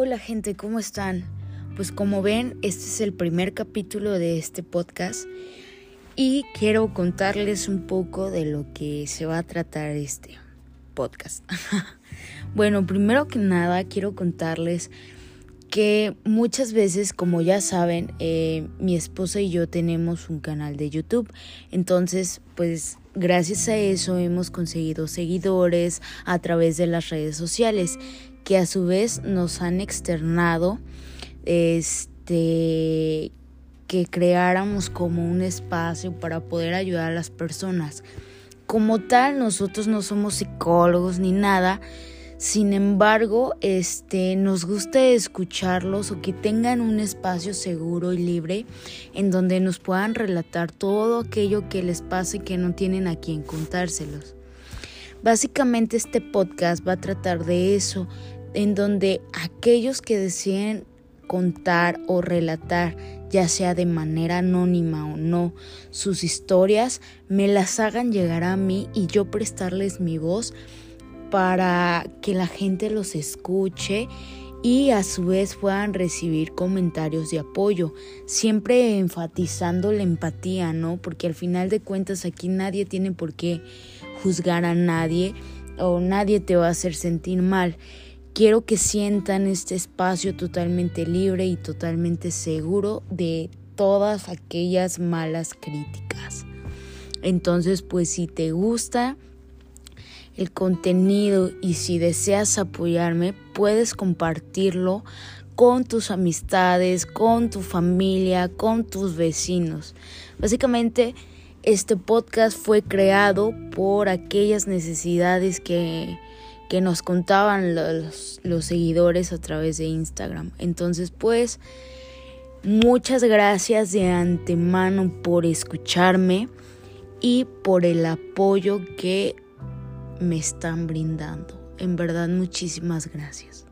Hola gente, ¿cómo están? Pues como ven, este es el primer capítulo de este podcast y quiero contarles un poco de lo que se va a tratar este podcast. bueno, primero que nada quiero contarles que muchas veces, como ya saben, eh, mi esposa y yo tenemos un canal de YouTube. Entonces, pues gracias a eso hemos conseguido seguidores a través de las redes sociales que a su vez nos han externado este que creáramos como un espacio para poder ayudar a las personas. Como tal, nosotros no somos psicólogos ni nada, sin embargo, este nos gusta escucharlos o que tengan un espacio seguro y libre en donde nos puedan relatar todo aquello que les pasa y que no tienen a quien contárselos. Básicamente este podcast va a tratar de eso, en donde aquellos que deseen contar o relatar, ya sea de manera anónima o no, sus historias, me las hagan llegar a mí y yo prestarles mi voz para que la gente los escuche y a su vez puedan recibir comentarios de apoyo, siempre enfatizando la empatía, ¿no? Porque al final de cuentas aquí nadie tiene por qué juzgar a nadie o nadie te va a hacer sentir mal. Quiero que sientan este espacio totalmente libre y totalmente seguro de todas aquellas malas críticas. Entonces, pues si te gusta el contenido y si deseas apoyarme, puedes compartirlo con tus amistades, con tu familia, con tus vecinos. Básicamente, este podcast fue creado por aquellas necesidades que que nos contaban los, los seguidores a través de Instagram. Entonces, pues, muchas gracias de antemano por escucharme y por el apoyo que me están brindando. En verdad, muchísimas gracias.